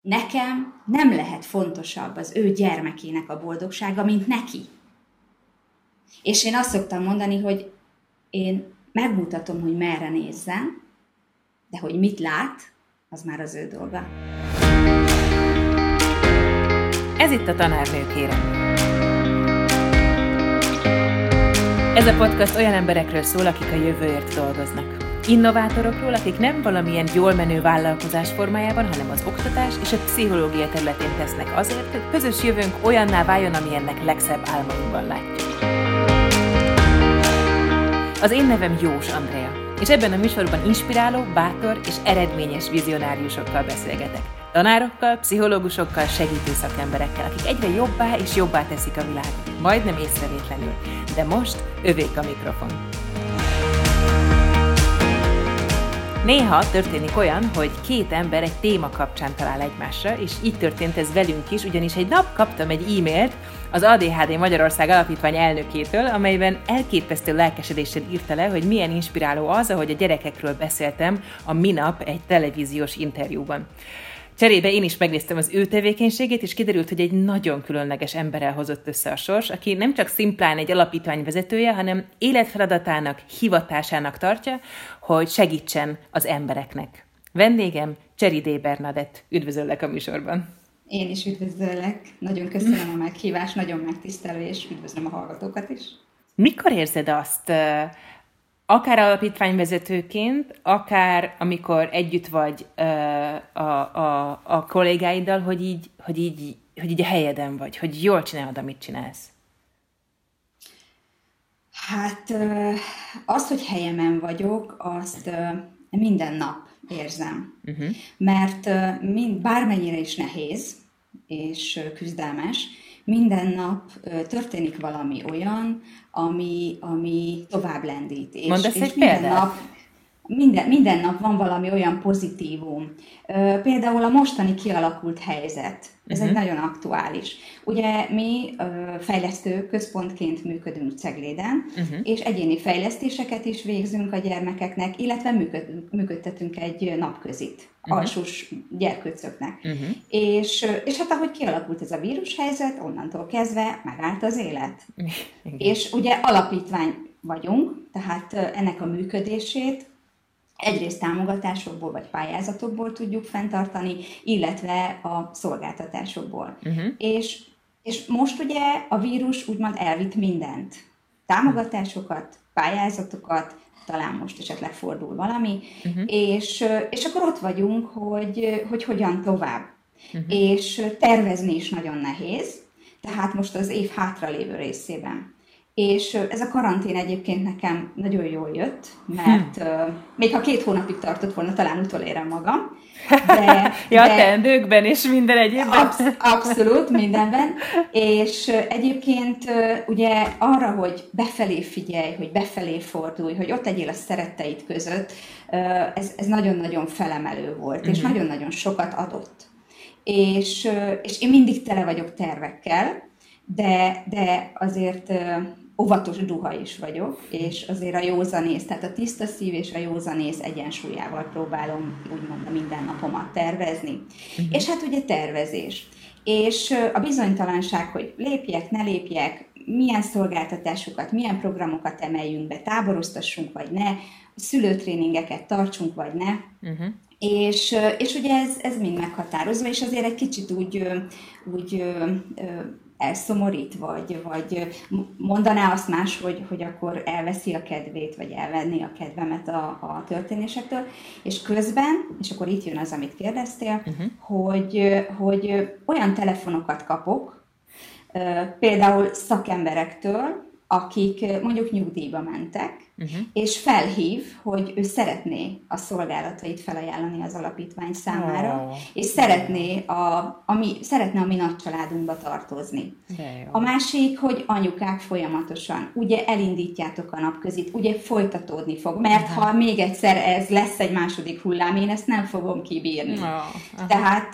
nekem nem lehet fontosabb az ő gyermekének a boldogsága, mint neki. És én azt szoktam mondani, hogy én megmutatom, hogy merre nézzen, de hogy mit lát, az már az ő dolga. Ez itt a Tanárnő, kérem. Ez a podcast olyan emberekről szól, akik a jövőért dolgoznak. Innovátorokról, akik nem valamilyen jól menő vállalkozás formájában, hanem az oktatás és a pszichológia területén tesznek azért, hogy közös jövőnk olyanná váljon, amilyennek legszebb álmainkban látjuk. Az én nevem Jós Andrea, és ebben a műsorban inspiráló, bátor és eredményes vizionáriusokkal beszélgetek. Tanárokkal, pszichológusokkal, segítő szakemberekkel, akik egyre jobbá és jobbá teszik a világot, majdnem észrevétlenül. De most övék a mikrofon. Néha történik olyan, hogy két ember egy téma kapcsán talál egymásra, és így történt ez velünk is, ugyanis egy nap kaptam egy e-mailt az ADHD Magyarország Alapítvány elnökétől, amelyben elképesztő lelkesedéssel írta le, hogy milyen inspiráló az, ahogy a gyerekekről beszéltem a minap egy televíziós interjúban. Cserébe én is megnéztem az ő tevékenységét, és kiderült, hogy egy nagyon különleges emberrel hozott össze a sors, aki nem csak szimplán egy alapítvány vezetője, hanem életfeladatának, hivatásának tartja, hogy segítsen az embereknek. Vendégem Cseri D. Bernadett. Üdvözöllek a műsorban. Én is üdvözöllek. Nagyon köszönöm a meghívást, nagyon megtisztelő, és üdvözlöm a hallgatókat is. Mikor érzed azt, akár alapítványvezetőként, akár amikor együtt vagy uh, a, a, a kollégáiddal, hogy így, hogy, így, hogy így a helyeden vagy, hogy jól csinálod, amit csinálsz? Hát az, hogy helyemen vagyok, azt minden nap érzem. Uh-huh. Mert mind, bármennyire is nehéz és küzdelmes, minden nap történik valami olyan, ami, ami tovább lendít. És, Mondasz és egy minden példát? nap minden, minden nap van valami olyan pozitívum. Például a mostani kialakult helyzet, ez uh-huh. egy mhm. nagyon aktuális. Ugye mi fejlesztő központként működünk Cegléden, uh-huh. és egyéni fejlesztéseket is végzünk a gyermekeknek, illetve működ, működtetünk egy napközit uh-huh. alsós gyerkőcöknek. Uh-huh. És, és hát ahogy kialakult ez a vírushelyzet, onnantól kezdve megállt az élet. Igen. És ugye alapítvány vagyunk, tehát ennek a működését egyrészt támogatásokból vagy pályázatokból tudjuk fenntartani, illetve a szolgáltatásokból. Uh-huh. És, és most ugye a vírus úgymond elvitt mindent. Támogatásokat, pályázatokat, talán most esetleg fordul valami, uh-huh. és, és akkor ott vagyunk, hogy, hogy hogyan tovább. Uh-huh. És tervezni is nagyon nehéz, tehát most az év hátralévő részében és ez a karantén egyébként nekem nagyon jól jött, mert hm. még ha két hónapig tartott volna, talán utolérem magam. De, ja, de, teendőkben és minden egyébben. Absz- abszolút, mindenben. És egyébként ugye arra, hogy befelé figyelj, hogy befelé fordulj, hogy ott legyél a szeretteid között, ez, ez nagyon-nagyon felemelő volt, uh-huh. és mhm. nagyon-nagyon sokat adott. És, és én mindig tele vagyok tervekkel, de, de azért óvatos duha is vagyok, és azért a józanész, tehát a tiszta szív és a józanész egyensúlyával próbálom úgymond a mindennapomat tervezni. Uh-huh. És hát ugye tervezés. És a bizonytalanság, hogy lépjek, ne lépjek, milyen szolgáltatásokat, milyen programokat emeljünk be, táboroztassunk vagy ne, szülőtréningeket tartsunk vagy ne, uh-huh. És, és ugye ez, ez mind meghatározva, és azért egy kicsit úgy, úgy elszomorít, vagy, vagy mondaná azt más, hogy, hogy akkor elveszi a kedvét, vagy elvenni a kedvemet a, a történésektől, és közben, és akkor itt jön az, amit kérdeztél, uh-huh. hogy, hogy olyan telefonokat kapok, például szakemberektől, akik mondjuk nyugdíjba mentek, uh-huh. és felhív, hogy ő szeretné a szolgálatait felajánlani az alapítvány számára, oh. és szeretné a, a mi, szeretne a mi nagy családunkba tartozni. A másik, hogy anyukák folyamatosan, ugye elindítjátok a napközit, ugye folytatódni fog, mert uh-huh. ha még egyszer ez lesz egy második hullám, én ezt nem fogom kibírni. Oh. Uh-huh. Tehát,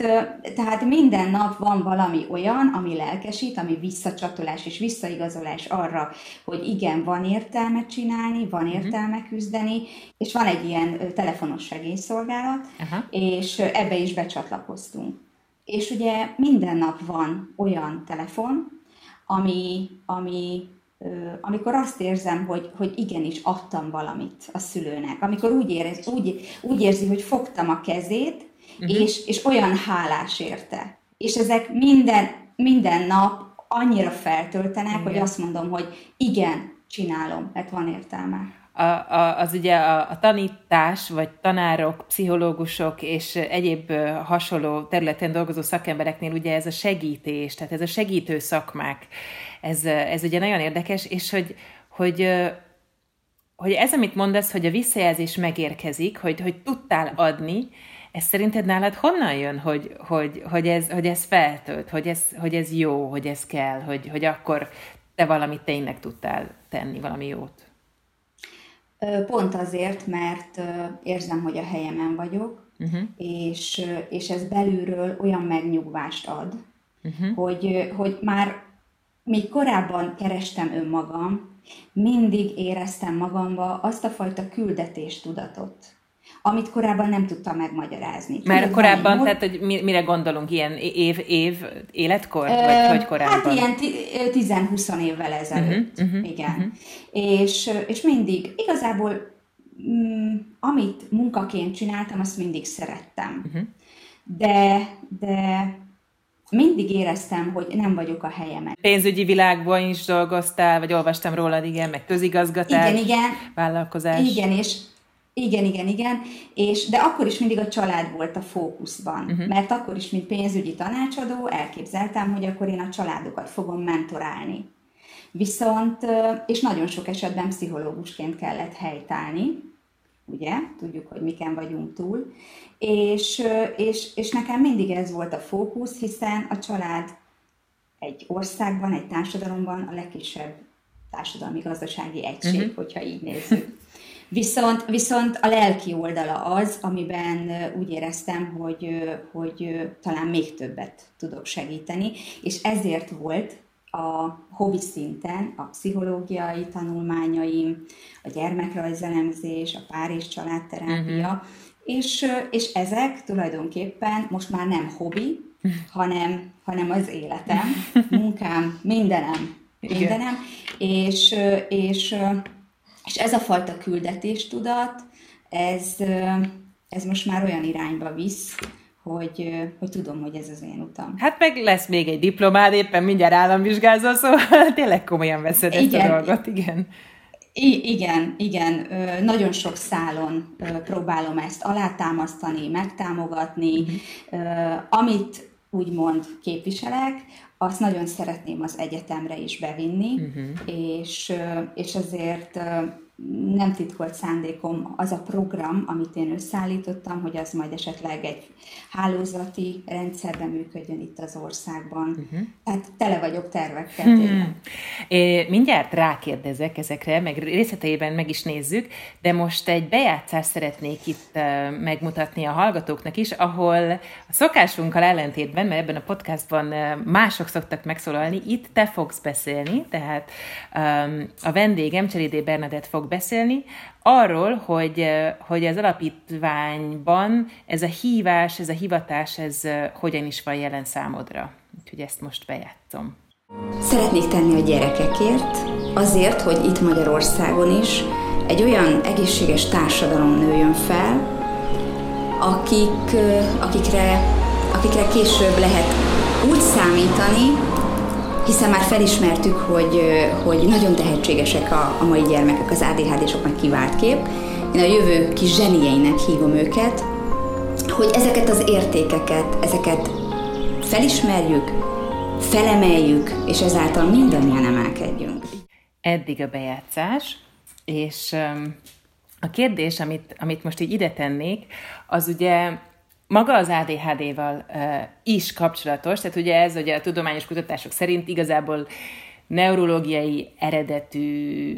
tehát minden nap van valami olyan, ami lelkesít, ami visszacsatolás és visszaigazolás arra, hogy igen, van értelme csinálni, van mhm. értelme küzdeni, és van egy ilyen telefonos segélyszolgálat, Aha. és ebbe is becsatlakoztunk. és ugye minden nap van olyan telefon, ami, ami amikor azt érzem, hogy, hogy igenis adtam valamit a szülőnek, amikor úgy, érez, úgy, úgy érzi, hogy fogtam a kezét, uh-huh. és, és olyan hálás érte. És ezek minden, minden nap annyira feltöltenek, igen. hogy azt mondom, hogy igen, csinálom, mert van értelme. A, a, az ugye a, a tanítás, vagy tanárok, pszichológusok és egyéb hasonló területen dolgozó szakembereknél ugye ez a segítés, tehát ez a segítő szakmák, ez, ez ugye nagyon érdekes, és hogy, hogy hogy ez, amit mondasz, hogy a visszajelzés megérkezik, hogy, hogy tudtál adni, ez szerinted nálad honnan jön, hogy, hogy, hogy, ez, hogy ez feltölt, hogy ez, hogy ez jó, hogy ez kell, hogy, hogy akkor te valamit tényleg tudtál tenni, valami jót? Pont azért, mert érzem, hogy a helyemen vagyok, uh-huh. és, és ez belülről olyan megnyugvást ad, uh-huh. hogy, hogy már még korábban kerestem önmagam, mindig éreztem magamba azt a fajta küldetéstudatot, amit korábban nem tudtam megmagyarázni. Mert Tudod, korábban, tehát hogy mire gondolunk, ilyen év, év életkor, ö, vagy hogy korábban? Hát ilyen 10-20 évvel ezelőtt, uh-huh, uh-huh, igen. Uh-huh. És, és mindig, igazából mm, amit munkaként csináltam, azt mindig szerettem. Uh-huh. De, de mindig éreztem, hogy nem vagyok a helyemen. Pénzügyi világban is dolgoztál, vagy olvastam rólad, igen, meg közigazgatás, igen, igen. vállalkozás. Igen, és igen, igen, igen, és, de akkor is mindig a család volt a fókuszban, uh-huh. mert akkor is, mint pénzügyi tanácsadó, elképzeltem, hogy akkor én a családokat fogom mentorálni. Viszont, és nagyon sok esetben pszichológusként kellett helytállni, ugye, tudjuk, hogy miken vagyunk túl, és, és, és nekem mindig ez volt a fókusz, hiszen a család egy országban, egy társadalomban a legkisebb társadalmi-gazdasági egység, uh-huh. hogyha így nézzük. Viszont, viszont a lelki oldala az, amiben úgy éreztem, hogy, hogy talán még többet tudok segíteni, és ezért volt a hobby szinten a pszichológiai tanulmányaim, a gyermekrajzelemzés, a pár és családterápia, uh-huh. és, és ezek tulajdonképpen most már nem hobbi, hanem, hanem az életem, munkám, mindenem, mindenem, és, és és ez a fajta küldetéstudat, ez, ez most már olyan irányba visz, hogy, hogy tudom, hogy ez az én utam. Hát meg lesz még egy diplomád, éppen mindjárt államvizsgázol, szóval tényleg komolyan veszed igen, ezt a dolgot, igen. I- igen, igen. Nagyon sok szálon próbálom ezt alátámasztani, megtámogatni. Uh-huh. Amit úgymond képviselek, azt nagyon szeretném az egyetemre is bevinni, uh-huh. és, és azért nem titkolt szándékom az a program, amit én összeállítottam, hogy az majd esetleg egy hálózati rendszerben működjön itt az országban. Uh-huh. Tehát tele vagyok tervekkel. Hmm. É, mindjárt rákérdezek ezekre, meg részleteiben meg is nézzük, de most egy bejátszást szeretnék itt uh, megmutatni a hallgatóknak is, ahol a szokásunkkal ellentétben, mert ebben a podcastban uh, mások szoktak megszólalni, itt te fogsz beszélni, tehát um, a vendégem Cseridé Bernadett fog beszélni, arról, hogy, hogy az alapítványban ez a hívás, ez a hivatás, ez hogyan is van jelen számodra. Úgyhogy ezt most bejátszom. Szeretnék tenni a gyerekekért, azért, hogy itt Magyarországon is egy olyan egészséges társadalom nőjön fel, akik, akikre, akikre később lehet úgy számítani, hiszen már felismertük, hogy, hogy nagyon tehetségesek a, a mai gyermekek, az ADHD-sok meg kivált kép. Én a jövő kis zsenieinek hívom őket, hogy ezeket az értékeket, ezeket felismerjük, felemeljük, és ezáltal mindannyian emelkedjünk. Eddig a bejátszás, és a kérdés, amit, amit most így ide tennék, az ugye maga az ADHD-val uh, is kapcsolatos, tehát ugye ez ugye a tudományos kutatások szerint igazából neurológiai eredetű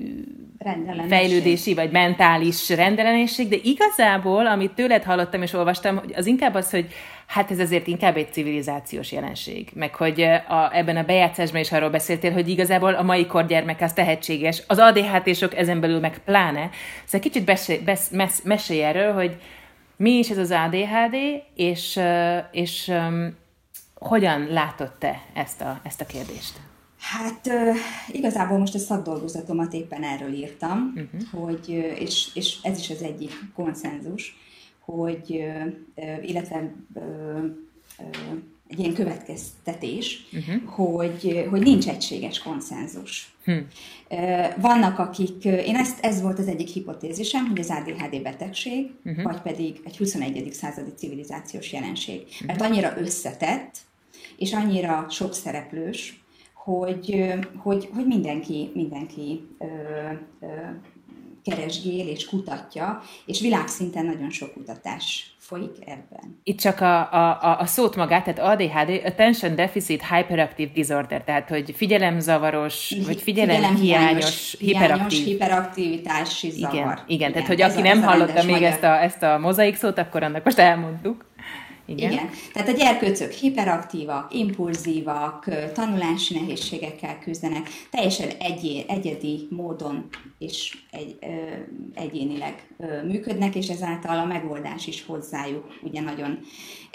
fejlődési vagy mentális rendellenesség, de igazából, amit tőled hallottam és olvastam, az inkább az, hogy hát ez azért inkább egy civilizációs jelenség. Meg hogy a, ebben a bejátszásban is arról beszéltél, hogy igazából a mai kor gyermek az tehetséges, az ADHD-sok ezen belül meg pláne. Szóval kicsit besé, besz, mes, mesélj erről, hogy mi is ez az ADHD, és, és hogyan látod te ezt a, ezt a kérdést? Hát igazából most a szakdolgozatomat éppen erről írtam, uh-huh. hogy, és, és ez is az egyik konszenzus, hogy, illetve egy ilyen következtetés, uh-huh. hogy, hogy nincs egységes konszenzus. Hmm. Vannak, akik, én ezt, ez volt az egyik hipotézisem, hogy az ADHD betegség, uh-huh. vagy pedig egy 21. századi civilizációs jelenség. Uh-huh. Mert annyira összetett, és annyira sok szereplős, hogy, hogy, hogy mindenki, mindenki ö, ö, keresgél és kutatja, és világszinten nagyon sok kutatás folyik ebben. Itt csak a, a, a szót magát, tehát ADHD, Attention Deficit Hyperactive Disorder, tehát hogy figyelemzavaros, vagy figyelemhiányos, hiperaktív. hiperaktivitási zavar. Igen, igen, tehát hogy aki nem hallotta még ezt a, ezt a mozaik szót, akkor annak most elmondtuk. Igen. Igen. Tehát a gyerkőcök hiperaktívak, impulzívak, tanulási nehézségekkel küzdenek, teljesen egyé, egyedi módon és egy, ö, egyénileg ö, működnek, és ezáltal a megoldás is hozzájuk ugye nagyon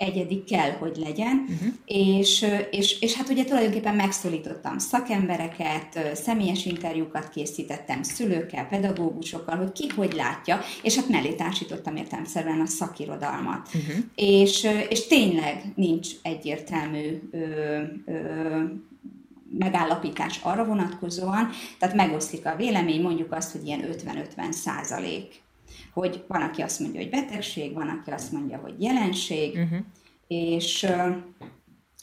egyedi kell, hogy legyen, uh-huh. és, és, és hát ugye tulajdonképpen megszólítottam szakembereket, személyes interjúkat készítettem szülőkkel, pedagógusokkal, hogy ki hogy látja, és hát mellé társítottam értelmszerűen a szakirodalmat. Uh-huh. És, és tényleg nincs egyértelmű ö, ö, megállapítás arra vonatkozóan, tehát megoszlik a vélemény, mondjuk azt, hogy ilyen 50-50 százalék hogy van, aki azt mondja, hogy betegség, van, aki azt mondja, hogy jelenség, uh-huh. és,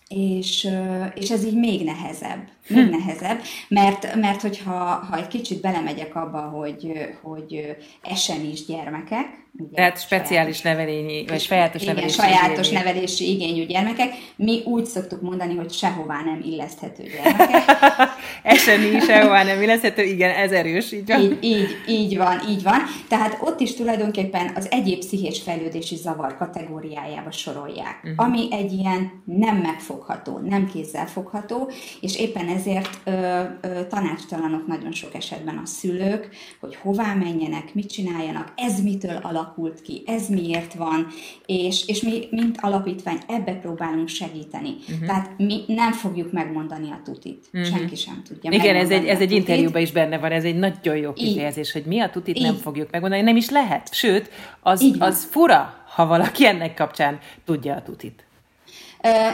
és, és ez így még nehezebb. Még hm. nehezebb, mert, mert hogyha ha egy kicsit belemegyek abba, hogy, hogy esen is gyermekek, Ugye, Tehát speciális sajátos, nevelényi, vagy sajátos igen, nevelési sajátos igényű. nevelési igényű gyermekek. Mi úgy szoktuk mondani, hogy sehová nem illeszthető gyermekek. Eseni sehová nem illeszthető, igen, ez erős, így van. Így, így, így van, így van. Tehát ott is tulajdonképpen az egyéb pszichés fejlődési zavar kategóriájába sorolják, uh-huh. ami egy ilyen nem megfogható, nem kézzelfogható, és éppen ezért ö, ö, tanácstalanok nagyon sok esetben a szülők, hogy hová menjenek, mit csináljanak, ez mitől alakult ki, ez miért van, és, és mi, mint alapítvány, ebbe próbálunk segíteni. Uh-huh. Tehát mi nem fogjuk megmondani a tutit. Uh-huh. Senki sem tudja Igen, ez egy, ez egy interjúban is benne van, ez egy nagyon jó kifejezés, hogy mi a tutit Így. nem fogjuk megmondani, nem is lehet. Sőt, az, az fura, ha valaki ennek kapcsán tudja a tutit.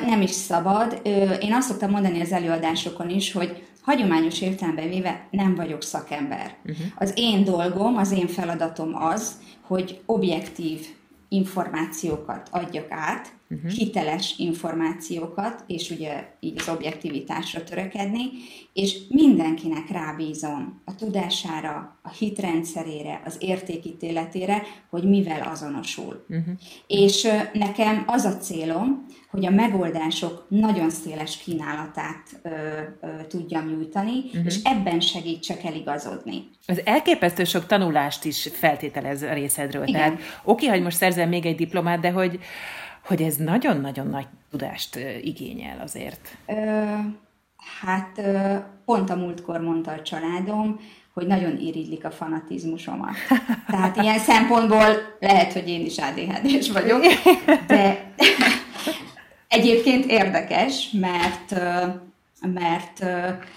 Nem is szabad. Én azt szoktam mondani az előadásokon is, hogy hagyományos értelemben véve nem vagyok szakember. Uh-huh. Az én dolgom, az én feladatom az, hogy objektív információkat adjak át, uh-huh. hiteles információkat, és ugye így az objektivitásra törekedni, és mindenkinek rábízom a tudására, a hitrendszerére, az értékítéletére, hogy mivel azonosul. Uh-huh. És nekem az a célom, hogy a megoldások nagyon széles kínálatát ö, ö, tudjam nyújtani, uh-huh. és ebben segítsek eligazodni. Az elképesztő sok tanulást is feltételez a részedről. Igen. Tehát oké, hogy most szerzel még egy diplomát, de hogy hogy ez nagyon-nagyon nagy tudást igényel azért. Ö, hát pont a múltkor mondta a családom, hogy nagyon irigylik a fanatizmusomat. Tehát ilyen szempontból lehet, hogy én is ADHD-s vagyok, de egyébként érdekes, mert, mert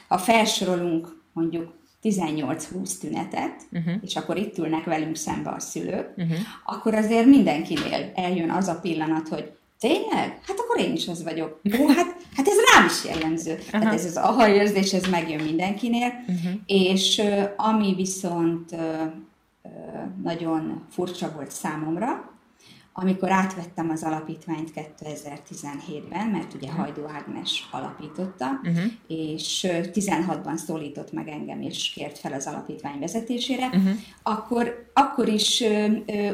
ha felsorolunk mondjuk 18-20 tünetet, uh-huh. és akkor itt ülnek velünk szembe a szülők, uh-huh. akkor azért mindenkinél eljön az a pillanat, hogy tényleg? Hát akkor én is az vagyok. Ó, hát, hát ez rám is jellemző. Uh-huh. Hát ez az aha érzés, ez megjön mindenkinél, uh-huh. és ami viszont nagyon furcsa volt számomra, amikor átvettem az alapítványt 2017-ben, mert ugye uh-huh. Hajdó Ágnes alapította, uh-huh. és 16-ban szólított meg engem, és kért fel az alapítvány vezetésére, uh-huh. akkor, akkor is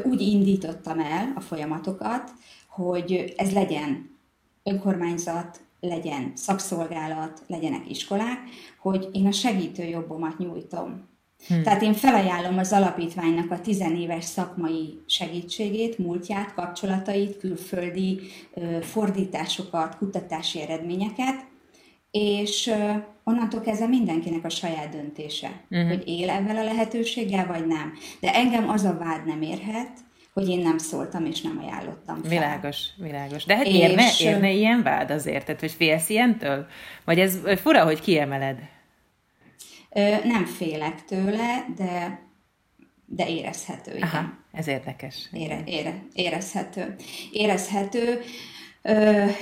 úgy indítottam el a folyamatokat, hogy ez legyen önkormányzat, legyen szakszolgálat, legyenek iskolák, hogy én a segítő jobbomat nyújtom Hmm. Tehát én felajánlom az alapítványnak a tizenéves szakmai segítségét, múltját, kapcsolatait, külföldi fordításokat, kutatási eredményeket, és onnantól kezdve mindenkinek a saját döntése, uh-huh. hogy él ebben a lehetőséggel, vagy nem. De engem az a vád nem érhet, hogy én nem szóltam és nem ajánlottam fel. Világos, világos. De hát érne, és, érne ilyen vád azért? Tehát, hogy félsz ilyentől? Vagy ez fura, hogy kiemeled? Nem félek tőle, de, de érezhető. Igen. Aha, ez érdekes. Ére, ére, érezhető. Érezhető,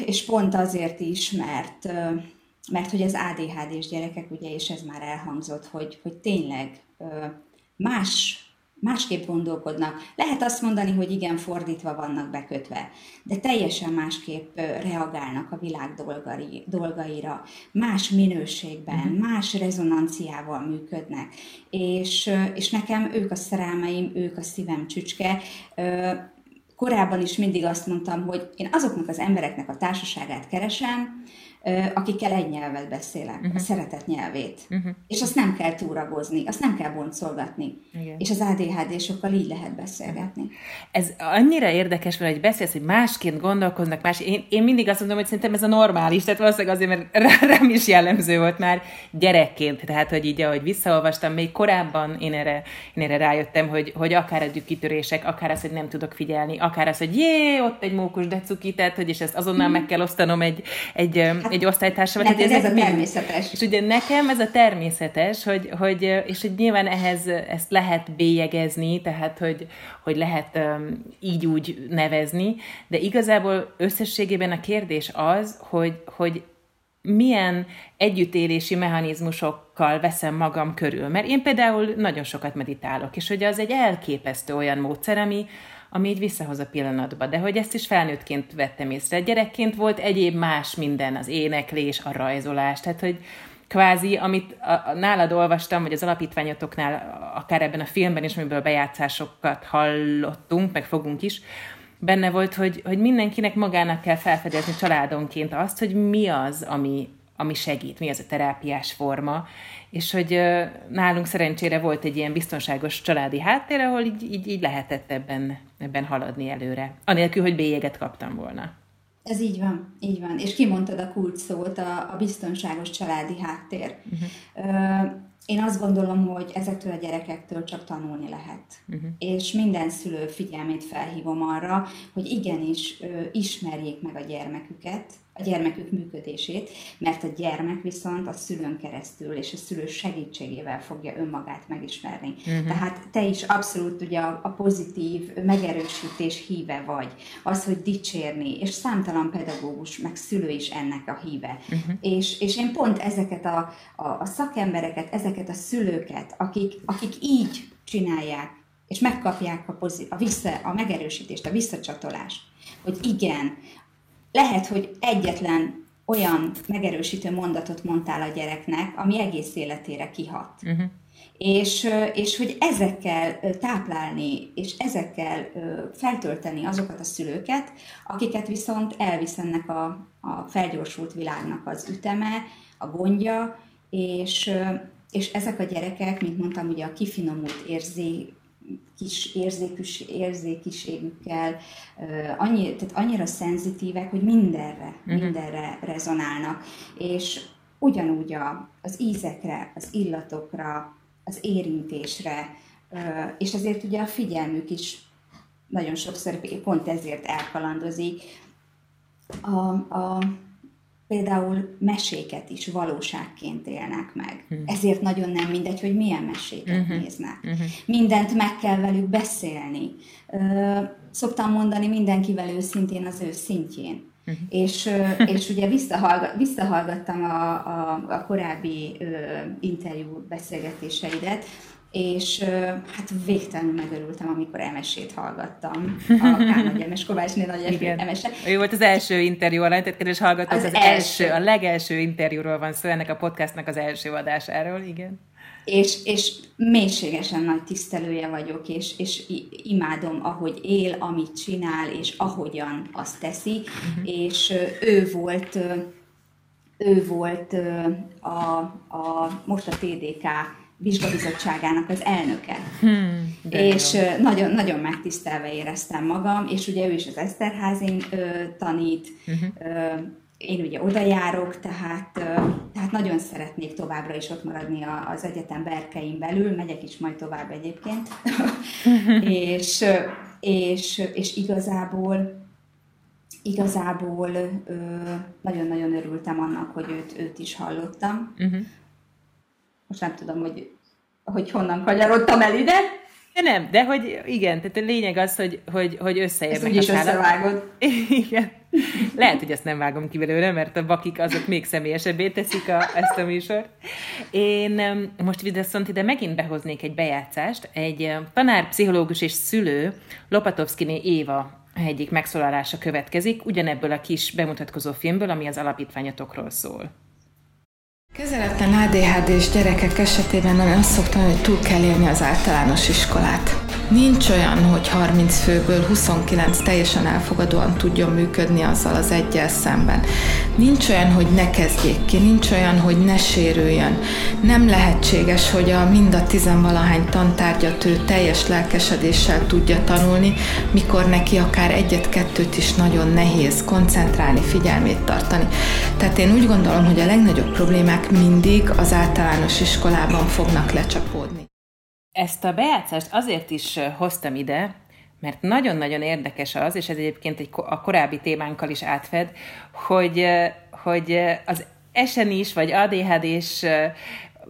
és pont azért is, mert mert hogy az ADHD-s gyerekek, ugye, és ez már elhangzott, hogy, hogy tényleg más másképp gondolkodnak. Lehet azt mondani, hogy igen, fordítva vannak bekötve, de teljesen másképp reagálnak a világ dolgai, dolgaira, más minőségben, uh-huh. más rezonanciával működnek. És, és nekem ők a szerelmeim, ők a szívem csücske. Korábban is mindig azt mondtam, hogy én azoknak az embereknek a társaságát keresem, akikkel egy nyelvet beszélek, uh-huh. a szeretet nyelvét. Uh-huh. És azt nem kell túragozni, azt nem kell boncolgatni. Igen. És az ADHD-sokkal így lehet beszélgetni. Ez annyira érdekes, mert hogy beszélsz, hogy másként gondolkoznak, más. Én, én mindig azt mondom, hogy szerintem ez a normális, tehát valószínűleg azért, mert rám is jellemző volt már gyerekként, tehát hogy így, ahogy visszaolvastam, még korábban én erre, én erre rájöttem, hogy, hogy akár a kitörések, akár az, hogy nem tudok figyelni, akár az, hogy jé, ott egy mókus decuki, tehát, hogy és ezt azonnal meg kell osztanom egy, egy, hát egy osztálytársamat. Neked ez a természetes. És ugye nekem ez a természetes, hogy, hogy és hogy nyilván ehhez ezt lehet bélyegezni, tehát hogy, hogy lehet um, így úgy nevezni, de igazából összességében a kérdés az, hogy, hogy milyen együttélési mechanizmusokkal veszem magam körül. Mert én például nagyon sokat meditálok, és hogy az egy elképesztő olyan módszer, ami, ami így visszahoz a pillanatba. De hogy ezt is felnőttként vettem észre. Gyerekként volt egyéb más minden, az éneklés, a rajzolás, tehát hogy kvázi, amit nálad olvastam, vagy az alapítványotoknál, akár ebben a filmben is, amiből bejátszásokat hallottunk, meg fogunk is, benne volt, hogy, hogy mindenkinek magának kell felfedezni családonként azt, hogy mi az, ami, ami segít, mi az a terápiás forma, és hogy nálunk szerencsére volt egy ilyen biztonságos családi háttér, ahol így, így, így lehetett ebben, ebben haladni előre, anélkül, hogy bélyeget kaptam volna. Ez így van, így van. És kimondtad a kult szót, a, a biztonságos családi háttér. Uh-huh. Én azt gondolom, hogy ezektől a gyerekektől csak tanulni lehet. Uh-huh. És minden szülő figyelmét felhívom arra, hogy igenis ismerjék meg a gyermeküket, a gyermekük működését, mert a gyermek viszont a szülőn keresztül és a szülő segítségével fogja önmagát megismerni. Uh-huh. Tehát te is abszolút ugye a, a pozitív megerősítés híve vagy, az, hogy dicsérni, és számtalan pedagógus, meg szülő is ennek a híve. Uh-huh. És, és én pont ezeket a, a, a szakembereket, ezeket a szülőket, akik, akik így csinálják, és megkapják a, pozit- a, vissza, a megerősítést, a visszacsatolást, hogy igen, lehet, hogy egyetlen olyan megerősítő mondatot mondtál a gyereknek, ami egész életére kihat. Uh-huh. És, és hogy ezekkel táplálni, és ezekkel feltölteni azokat a szülőket, akiket viszont elvisz ennek a, a felgyorsult világnak az üteme, a gondja, és, és ezek a gyerekek, mint mondtam, ugye a kifinomult érzé, kis érzékűs, érzékiségükkel, annyi, tehát annyira szenzitívek, hogy mindenre, uh-huh. mindenre rezonálnak. És ugyanúgy a, az ízekre, az illatokra, az érintésre, és azért ugye a figyelmük is nagyon sokszor pont ezért elkalandozik. A, a például meséket is valóságként élnek meg. Uh-huh. Ezért nagyon nem mindegy, hogy milyen meséket uh-huh. néznek. Uh-huh. Mindent meg kell velük beszélni. Szoktam mondani, mindenkivel őszintén az ő szintjén. Uh-huh. És, és ugye visszahallgat, visszahallgattam a, a, a korábbi ö, interjú beszélgetéseidet, és hát végtelenül megörültem, amikor emesét hallgattam. A Kán Nagy Emes, Kovácsné Nagy Emese. Ő volt az első interjú, a tehát kedves hallgatók, az, az első. első, a legelső interjúról van szó, ennek a podcastnak az első adásáról, igen. És, és mélységesen nagy tisztelője vagyok, és, és imádom, ahogy él, amit csinál, és ahogyan azt teszi, uh-huh. és ő volt ő volt a, a most a TDK vizsgabizottságának az elnöke. Hmm, és nagyon, nagyon megtisztelve éreztem magam, és ugye ő is az Eszterházin ö, tanít, uh-huh. ö, én ugye oda járok, tehát, tehát nagyon szeretnék továbbra is ott maradni az egyetem berkein belül, megyek is majd tovább egyébként, és, és, és igazából igazából nagyon-nagyon örültem annak, hogy őt, őt is hallottam. Uh-huh. Most nem tudom, hogy, hogy honnan kanyarodtam el ide, de nem, de hogy igen, tehát a lényeg az, hogy, hogy, hogy összeérnek ezt a összevágod. Igen. Lehet, hogy ezt nem vágom ki belőle, mert a bakik azok még személyesebbé teszik a, ezt a műsort. Én most viszont ide megint behoznék egy bejátszást. Egy tanár, pszichológus és szülő, Lopatovszkiné Éva egyik megszólalása következik, ugyanebből a kis bemutatkozó filmből, ami az alapítványatokról szól. Kezeletlen ADHD-s gyerekek esetében én azt szoktam, hogy túl kell élni az általános iskolát. Nincs olyan, hogy 30 főből 29 teljesen elfogadóan tudjon működni azzal az egyel szemben. Nincs olyan, hogy ne kezdjék ki, nincs olyan, hogy ne sérüljön. Nem lehetséges, hogy a mind a tizenvalahány tantárgyat ő teljes lelkesedéssel tudja tanulni, mikor neki akár egyet-kettőt is nagyon nehéz koncentrálni, figyelmét tartani. Tehát én úgy gondolom, hogy a legnagyobb problémák mindig az általános iskolában fognak lecsapódni. Ezt a bejátszást azért is hoztam ide, mert nagyon-nagyon érdekes az, és ez egyébként egy, a korábbi témánkkal is átfed, hogy, hogy az is vagy ADHD-s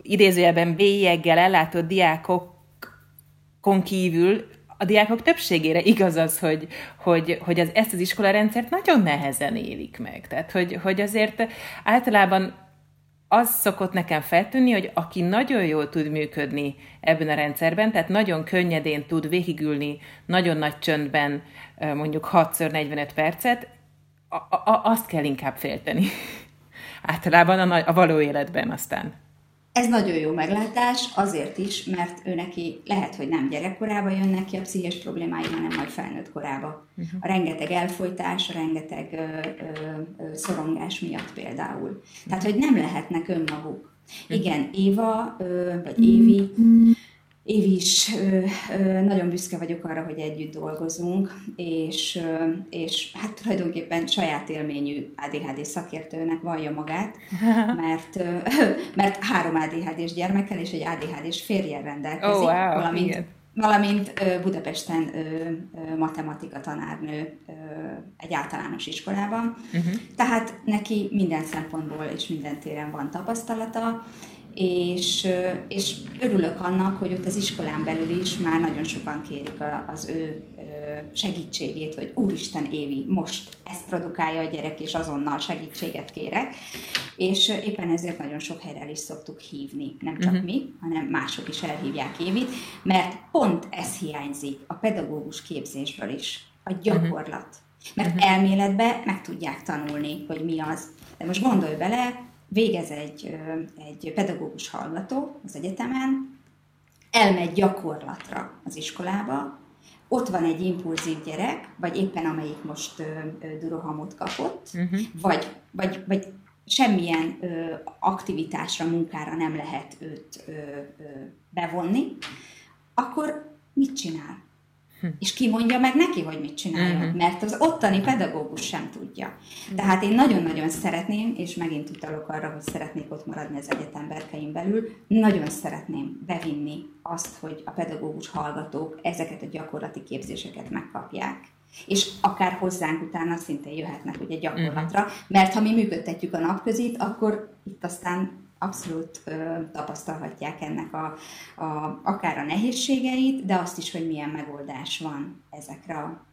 idézőjelben bélyeggel ellátott diákokon kívül a diákok többségére igaz az, hogy, hogy, hogy az, ezt az iskolarendszert nagyon nehezen élik meg. Tehát, hogy, hogy azért általában az szokott nekem feltűnni, hogy aki nagyon jól tud működni ebben a rendszerben, tehát nagyon könnyedén tud végigülni nagyon nagy csöndben mondjuk 6x45 percet, a, a, azt kell inkább félteni. Általában a, a való életben aztán. Ez nagyon jó meglátás, azért is, mert ő neki lehet, hogy nem gyerekkorában jönnek ki a pszichés problémái, hanem majd felnőtt korába. Uh-huh. A rengeteg elfolytás, a rengeteg ö, ö, ö, szorongás miatt például. Tehát, hogy nem lehetnek önmaguk. Uh-huh. Igen, Éva, ö, vagy Évi, uh-huh Év is nagyon büszke vagyok arra, hogy együtt dolgozunk, és, és hát tulajdonképpen saját élményű ADHD szakértőnek vallja magát, mert, mert három ADHD-s gyermekkel és egy ADHD-s férjel rendelkezik, oh, wow, valamint, igen. valamint Budapesten matematika tanárnő egy általános iskolában. Uh-huh. Tehát neki minden szempontból és minden téren van tapasztalata, és, és örülök annak, hogy ott az iskolán belül is már nagyon sokan kérik az ő segítségét, hogy úristen Évi, most ezt produkálja a gyerek, és azonnal segítséget kérek. És éppen ezért nagyon sok helyre is szoktuk hívni, nem csak uh-huh. mi, hanem mások is elhívják Évit, mert pont ez hiányzik a pedagógus képzésből is, a gyakorlat. Uh-huh. Mert uh-huh. elméletbe meg tudják tanulni, hogy mi az. De most gondolj bele, végez egy, egy pedagógus hallgató az egyetemen, elmegy gyakorlatra az iskolába, ott van egy impulzív gyerek, vagy éppen amelyik most ö, ö, durohamot kapott, uh-huh. vagy, vagy, vagy semmilyen ö, aktivitásra, munkára nem lehet őt ö, ö, bevonni, akkor mit csinál? Hm. És ki mondja meg neki, hogy mit csináljon, uh-huh. mert az ottani pedagógus sem tudja. Tehát én nagyon-nagyon szeretném, és megint utalok arra, hogy szeretnék ott maradni az egyetem berkeim belül, nagyon szeretném bevinni azt, hogy a pedagógus hallgatók ezeket a gyakorlati képzéseket megkapják és akár hozzánk utána szintén jöhetnek ugye gyakorlatra, uh-huh. mert ha mi működtetjük a napközit, akkor itt aztán abszolút ö, tapasztalhatják ennek a, a, akár a nehézségeit, de azt is, hogy milyen megoldás van ezekre a,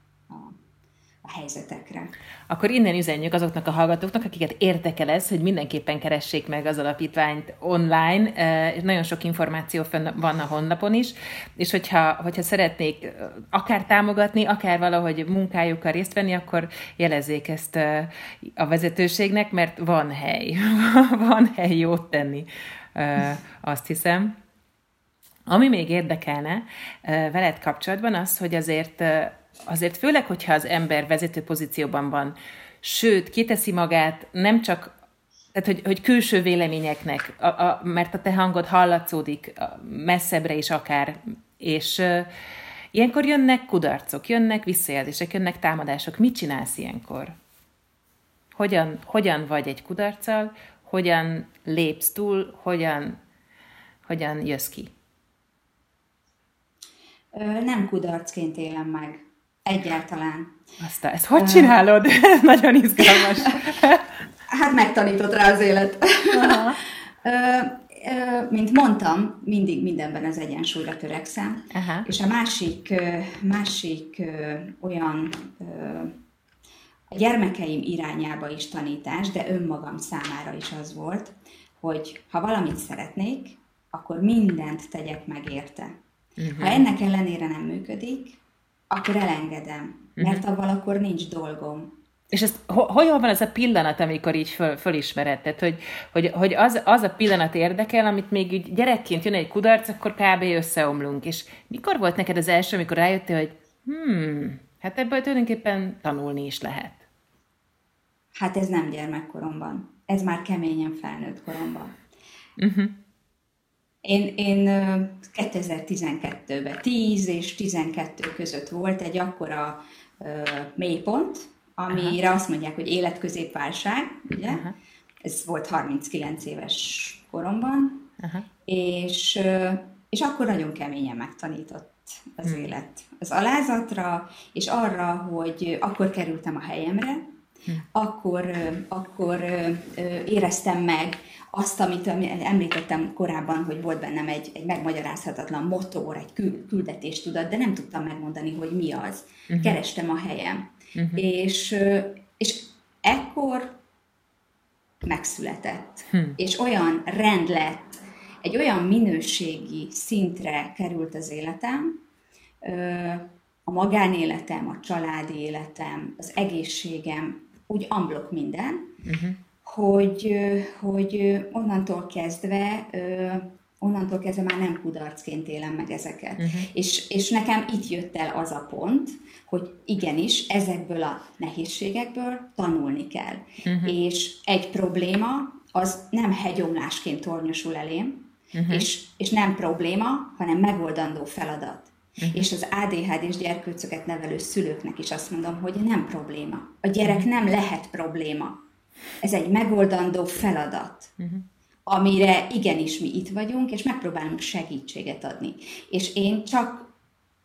a helyzetekre. Akkor innen üzenjük azoknak a hallgatóknak, akiket érdekel ez, hogy mindenképpen keressék meg az alapítványt online, és nagyon sok információ van a honlapon is, és hogyha, hogyha szeretnék akár támogatni, akár valahogy munkájukkal részt venni, akkor jelezzék ezt a vezetőségnek, mert van hely, van hely jót tenni, azt hiszem. Ami még érdekelne veled kapcsolatban az, hogy azért azért főleg, hogyha az ember vezető pozícióban van, sőt, kiteszi magát nem csak tehát, hogy, hogy külső véleményeknek, a, a, mert a te hangod hallatszódik messzebbre is akár, és uh, ilyenkor jönnek kudarcok, jönnek visszajelzések, jönnek támadások. Mit csinálsz ilyenkor? hogyan, hogyan vagy egy kudarccal, hogyan lépsz túl, hogyan, hogyan jössz ki? Nem kudarcként élem meg. Egyáltalán. Aztán ezt hogy csinálod? Nagyon izgalmas. hát megtanított rá az élet. Mint mondtam, mindig mindenben az egyensúlyra törekszem. Aha. És a másik, másik olyan a gyermekeim irányába is tanítás, de önmagam számára is az volt, hogy ha valamit szeretnék, akkor mindent tegyek meg érte. Uh-huh. Ha ennek ellenére nem működik, akkor elengedem, mert uh-huh. avval akkor nincs dolgom. És ez, hogy van ez a pillanat, amikor így föl, fölismered? Tehát, hogy, hogy, hogy az, az a pillanat érdekel, amit még így gyerekként jön egy kudarc, akkor kb. összeomlunk. És mikor volt neked az első, amikor rájöttél, hogy hmm, hát ebből tulajdonképpen tanulni is lehet? Hát ez nem gyermekkoromban. Ez már keményen felnőtt koromban. Uh-huh. Én, én 2012-ben, 10 és 12 között volt egy akkora mélypont, amire Aha. azt mondják, hogy életközépválság, ugye? Aha. Ez volt 39 éves koromban, Aha. és, és akkor nagyon keményen megtanított az hmm. élet. Az alázatra, és arra, hogy akkor kerültem a helyemre, hmm. akkor, akkor éreztem meg azt, amit említettem korábban, hogy volt bennem egy, egy megmagyarázhatatlan motor, egy küldetés tudat, de nem tudtam megmondani, hogy mi az. Uh-huh. Kerestem a helyem. Uh-huh. És, és ekkor megszületett. Hmm. És olyan rend lett, egy olyan minőségi szintre került az életem, a magánéletem, a családi életem, az egészségem, úgy amblok minden, uh-huh hogy, hogy onnantól kezdve onnantól kezdve már nem kudarcként élem meg ezeket. Uh-huh. És, és nekem itt jött el az a pont, hogy igenis ezekből a nehézségekből tanulni kell. Uh-huh. És egy probléma az nem hegyomlásként tornyosul elém, uh-huh. és, és nem probléma, hanem megoldandó feladat. Uh-huh. És az ADHD-s gyerkőcöket nevelő szülőknek is azt mondom, hogy nem probléma. A gyerek nem lehet probléma ez egy megoldandó feladat, uh-huh. amire igenis mi itt vagyunk, és megpróbálunk segítséget adni. És én csak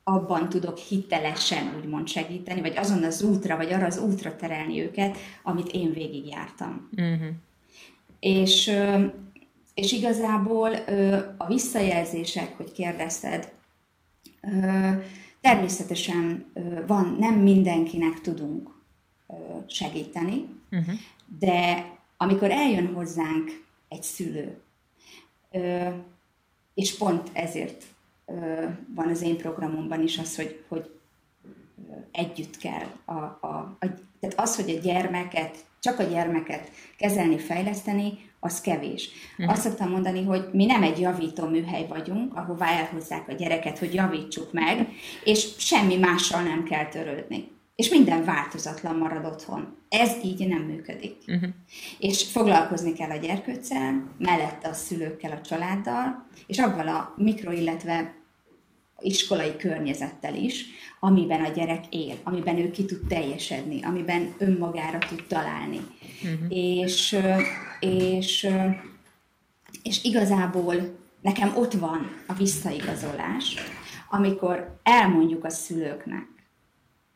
abban tudok hitelesen úgymond segíteni, vagy azon az útra, vagy arra az útra terelni őket, amit én végigjártam. Uh-huh. És, és igazából a visszajelzések, hogy kérdezted, természetesen van, nem mindenkinek tudunk segíteni, uh-huh. De amikor eljön hozzánk egy szülő, és pont ezért van az én programomban is az, hogy, hogy együtt kell. A, a, a, tehát az, hogy a gyermeket, csak a gyermeket kezelni, fejleszteni, az kevés. Uh-huh. Azt szoktam mondani, hogy mi nem egy javító műhely vagyunk, ahová elhozzák a gyereket, hogy javítsuk meg, és semmi mással nem kell törődni és minden változatlan marad otthon. Ez így nem működik. Uh-huh. És foglalkozni kell a gyerkőccel, mellette a szülőkkel, a családdal, és avval a mikro, illetve iskolai környezettel is, amiben a gyerek él, amiben ő ki tud teljesedni, amiben önmagára tud találni. Uh-huh. És, és, és igazából nekem ott van a visszaigazolás, amikor elmondjuk a szülőknek,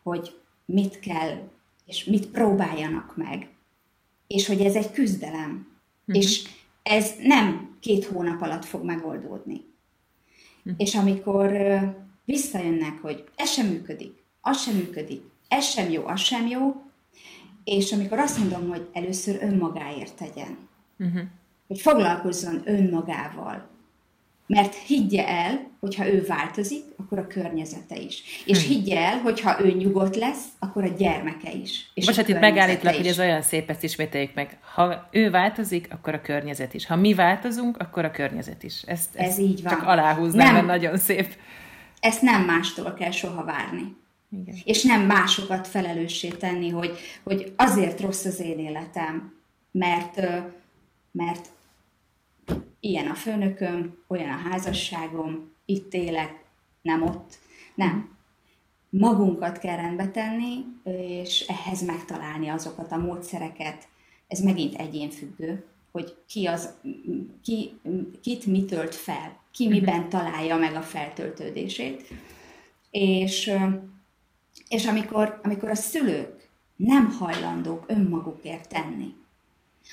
hogy mit kell, és mit próbáljanak meg. És hogy ez egy küzdelem. Uh-huh. És ez nem két hónap alatt fog megoldódni. Uh-huh. És amikor visszajönnek, hogy ez sem működik, az sem működik, ez sem jó, az sem jó, és amikor azt mondom, hogy először önmagáért tegyen, uh-huh. hogy foglalkozzon önmagával, mert higgye el, hogyha ő változik, akkor a környezete is. És hmm. higgye el, hogyha ő nyugodt lesz, akkor a gyermeke is. És Most hát itt megállítlak, hogy ez olyan szép, ezt ismételjük meg. Ha ő változik, akkor a környezet is. Ha mi változunk, akkor a környezet is. Ezt, ezt ez így van. Csak aláhúznám, nem, mert nagyon szép. Ezt nem mástól kell soha várni. Igen. És nem másokat felelőssé tenni, hogy, hogy azért rossz az én életem, mert, mert ilyen a főnököm, olyan a házasságom, itt élek, nem ott. Nem. Magunkat kell rendbe tenni, és ehhez megtalálni azokat a módszereket, ez megint egyénfüggő, hogy ki az, ki, kit mi tölt fel, ki uh-huh. miben találja meg a feltöltődését. És, és amikor, amikor a szülők nem hajlandók önmagukért tenni,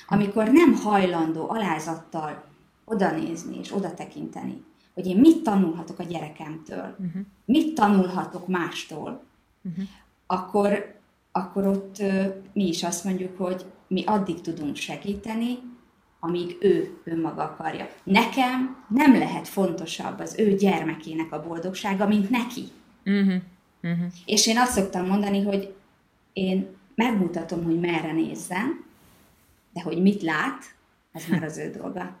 amikor nem hajlandó alázattal oda nézni és oda tekinteni, hogy én mit tanulhatok a gyerekemtől, uh-huh. mit tanulhatok mástól, uh-huh. akkor, akkor ott mi is azt mondjuk, hogy mi addig tudunk segíteni, amíg ő önmaga akarja. Nekem nem lehet fontosabb az ő gyermekének a boldogsága, mint neki. Uh-huh. Uh-huh. És én azt szoktam mondani, hogy én megmutatom, hogy merre nézzen, de hogy mit lát, az már az ő dolga.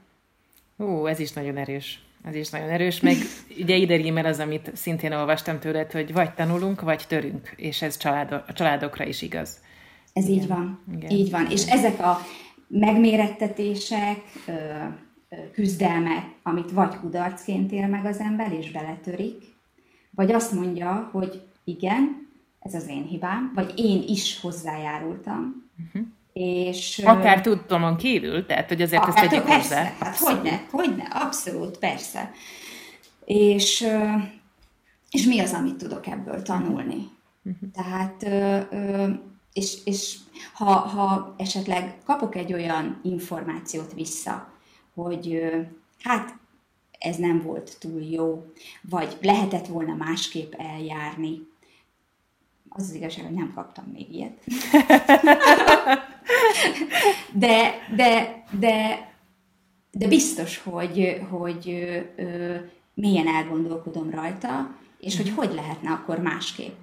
Ó, ez is nagyon erős. Ez is nagyon erős, meg ugye ide rímel az, amit szintén olvastam tőled, hogy vagy tanulunk, vagy törünk, és ez család, a családokra is igaz. Ez Igen. így van. Igen. Így van. És ezek a megmérettetések, küzdelmek, amit vagy kudarcként él meg az ember, és beletörik, vagy azt mondja, hogy igen, ez az én hibám, vagy én is hozzájárultam, uh-huh. És, akár tudtomon kívül, tehát hogy azért akár, ezt tegyük persze, hozzá. Hát hogyne, hogyne, abszolút, persze. És, és mi az, amit tudok ebből tanulni? Uh-huh. Tehát, és, és ha, ha esetleg kapok egy olyan információt vissza, hogy hát ez nem volt túl jó, vagy lehetett volna másképp eljárni, az az igazság, hogy nem kaptam még ilyet. de, de, de, de biztos, hogy, hogy ö, milyen elgondolkodom rajta, és hogy hogy lehetne akkor másképp.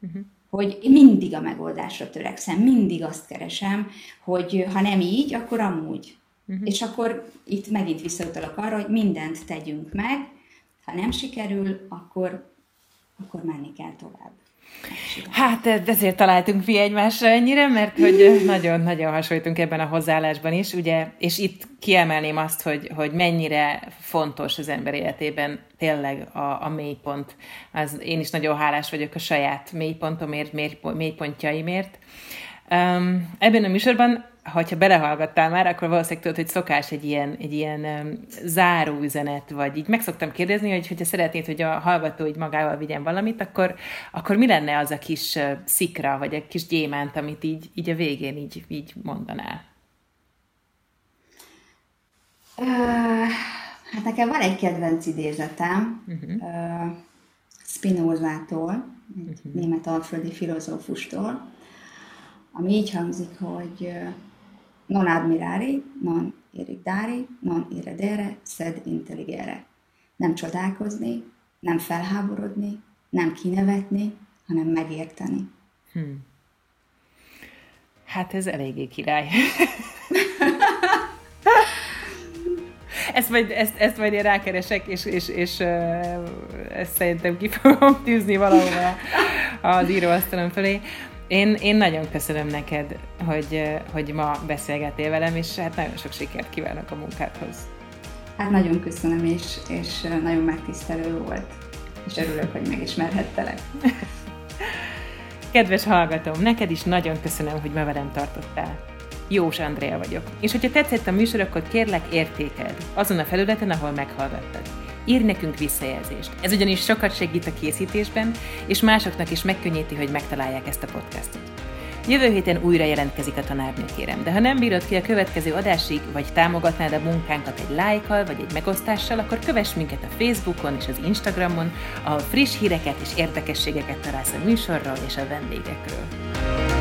Uh-huh. Hogy mindig a megoldásra törekszem, mindig azt keresem, hogy ha nem így, akkor amúgy. Uh-huh. És akkor itt megint visszautalok arra, hogy mindent tegyünk meg, ha nem sikerül, akkor, akkor menni kell tovább. Hát ezért találtunk mi egymásra ennyire, mert hogy nagyon-nagyon hasonlítunk ebben a hozzáállásban is, ugye, és itt kiemelném azt, hogy, hogy mennyire fontos az ember életében tényleg a, a mélypont. Az, én is nagyon hálás vagyok a saját mélypontomért, mélypontjaimért. Um, ebben a műsorban hogyha belehallgattál már, akkor valószínűleg tudod, hogy szokás egy ilyen, egy ilyen um, záró üzenet, vagy így meg szoktam kérdezni, hogy hogyha szeretnéd, hogy a hallgató így magával vigyen valamit, akkor, akkor mi lenne az a kis uh, szikra, vagy a kis gyémánt, amit így, így a végén így, így mondanál? Uh, hát nekem van egy kedvenc idézetem, uh-huh. uh, Spinozától, egy uh-huh. német alföldi filozófustól, ami így hangzik, hogy uh, non admirare, non irritare, non irredere, sed intelligere. Nem csodálkozni, nem felháborodni, nem kinevetni, hanem megérteni. Hmm. Hát ez eléggé király. ezt majd, ezt, ezt majd én rákeresek, és, és, és ezt szerintem ki fogom tűzni valahova az íróasztalon felé. Én, én nagyon köszönöm neked, hogy, hogy ma beszélgettél velem, és hát nagyon sok sikert kívánok a munkádhoz. Hát nagyon köszönöm, és, és nagyon megtisztelő volt, és örülök, hogy megismerhettelek. Kedves hallgatom, neked is nagyon köszönöm, hogy ma velem tartottál. Jós Andrea vagyok, és hogyha tetszett a műsor, akkor kérlek értékeld azon a felületen, ahol meghallgattad ír nekünk visszajelzést. Ez ugyanis sokat segít a készítésben, és másoknak is megkönnyíti, hogy megtalálják ezt a podcastot. Jövő héten újra jelentkezik a tanárnő, kérem, de ha nem bírod ki a következő adásig, vagy támogatnád a munkánkat egy lájkkal, vagy egy megosztással, akkor kövess minket a Facebookon és az Instagramon, ahol friss híreket és érdekességeket találsz a műsorról és a vendégekről.